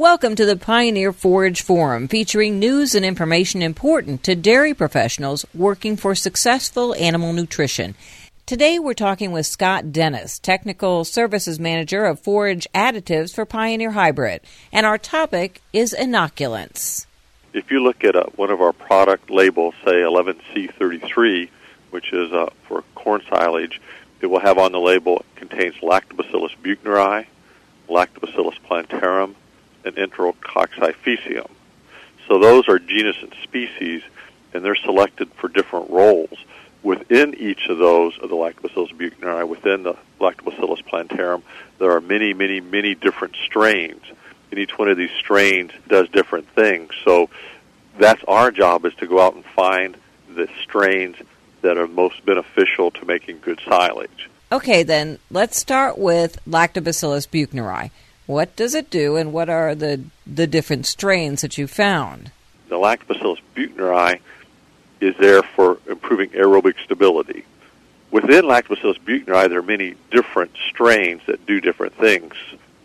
Welcome to the Pioneer Forage Forum, featuring news and information important to dairy professionals working for successful animal nutrition. Today we're talking with Scott Dennis, Technical Services Manager of Forage Additives for Pioneer Hi-Bred, and our topic is inoculants. If you look at a, uh, one of our product labels, say 11C33, which is uh, for corn silage, it will have on the label contains Lactobacillus buchneri, Lactobacillus plantarum, and Enterococcus faecium. So those are genus and species, and they're selected for different roles. Within each of those of the Lactobacillus buchneri, within the Lactobacillus plantarum, there are many, many, many different strains, and each one of these strains does different things. So that's our job is to go out and find the strains that are most beneficial to making good silage. Okay, then let's start with Lactobacillus buchneri. What does it do, and what are the the different strains that you found? The Lactobacillus buchneri is there for improving aerobic stability. Within Lactobacillus buchneri, there are many different strains that do different things.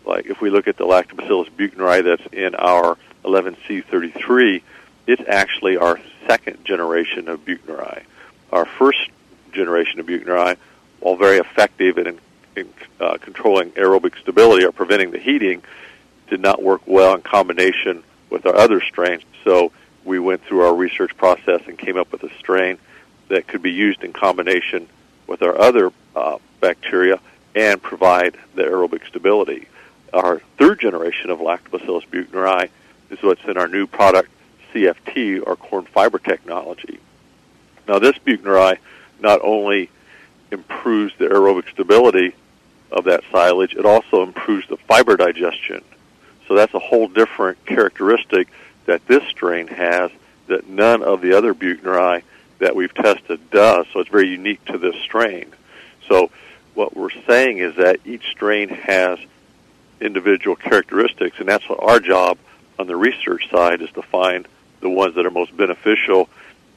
Like if we look at the Lactobacillus buchneri that's in our 11C33, it's actually our second generation of buchneri. Our first generation of buchneri, while very effective in in uh, controlling aerobic stability or preventing the heating did not work well in combination with our other strains. So we went through our research process and came up with a strain that could be used in combination with our other uh, bacteria and provide the aerobic stability. Our third generation of Lactobacillus buchneri is what's in our new product CFT or corn fiber technology. Now this buchneri not only improves the aerobic stability of that silage, it also improves the fiber digestion. So that's a whole different characteristic that this strain has that none of the other buchneri that we've tested does. So it's very unique to this strain. So what we're saying is that each strain has individual characteristics, and that's what our job on the research side is to find the ones that are most beneficial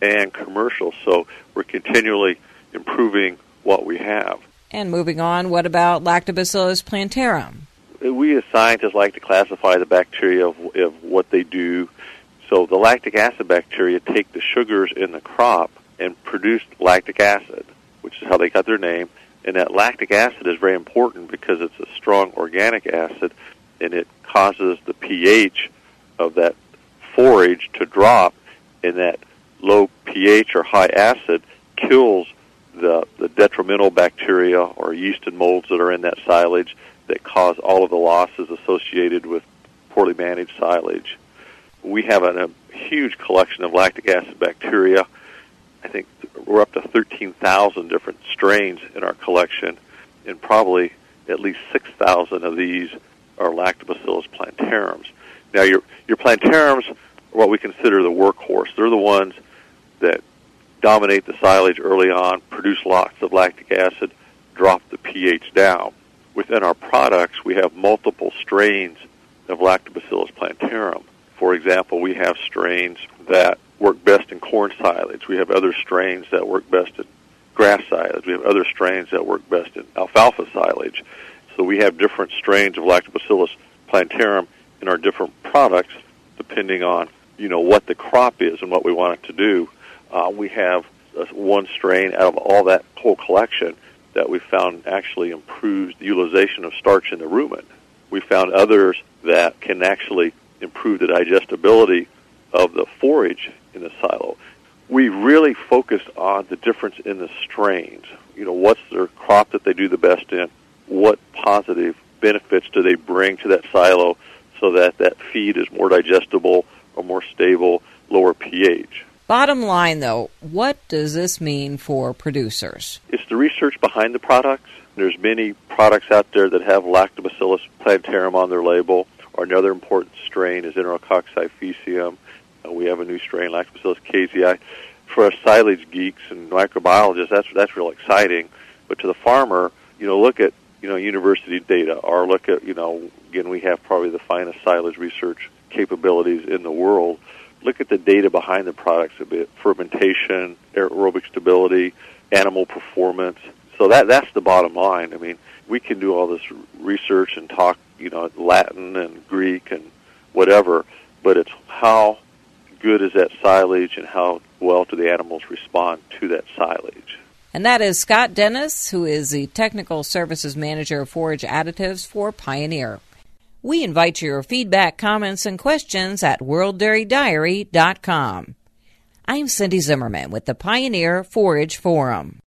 and commercial. So we're continually improving what we have. And moving on, what about Lactobacillus plantarum? Uh, we as scientists like to classify the bacteria of, of what they do. So the lactic acid bacteria take the sugars in the crop and produce lactic acid, which is how they got their name. And that lactic acid is very important because it's a strong organic acid and it causes the pH of that forage to drop and that low pH or high acid kills the, the detrimental bacteria or yeast and molds that are in that silage that cause all of the losses associated with poorly managed silage. We have a, a huge collection of lactic acid bacteria. I think we're up to 13,000 different strains in our collection, and probably at least 6,000 of these are Lactobacillus plantarums. Now, your your plantarums are what we consider the workhorse. They're the ones that dominate the silage early on, produce lots of lactic acid, drop the pH down. Within our products, we have multiple strains of Lactobacillus plantarum. For example, we have strains that work best in corn silage. We have other strains that work best in grass silage. We have other strains that work best in alfalfa silage. So we have different strains of Lactobacillus plantarum in our different products depending on, you know, what the crop is and what we want it to do uh, we have uh, one strain out of all that whole collection that we found actually improves the utilization of starch in the rumen. We found others that can actually improve the digestibility of the forage in the silo. We really focused on the difference in the strains. You know, what's their crop that they do the best in? What positive benefits do they bring to that silo so that that feed is more digestible or more stable, lower pH? Bottom line, though, what does this mean for producers? It's the research behind the products. There's many products out there that have Lactobacillus plantarum on their label. Or another important strain is Enterococcus faecium. Uh, we have a new strain, Lactobacillus casei. For us silage geeks and microbiologists, that's that's real exciting. But to the farmer, you know, look at you know university data, or look at you know again we have probably the finest silage research capabilities in the world look at the data behind the products a bit fermentation aerobic stability animal performance so that that's the bottom line i mean we can do all this research and talk you know latin and greek and whatever, but it's how good is that silage and how well do the animals respond to that silage. And that is Scott Dennis, who is the Technical Services Manager of Forage Additives for Pioneer. We invite your feedback, comments, and questions at worlddairydiary.com. I'm Cindy Zimmerman with the Pioneer Forage Forum.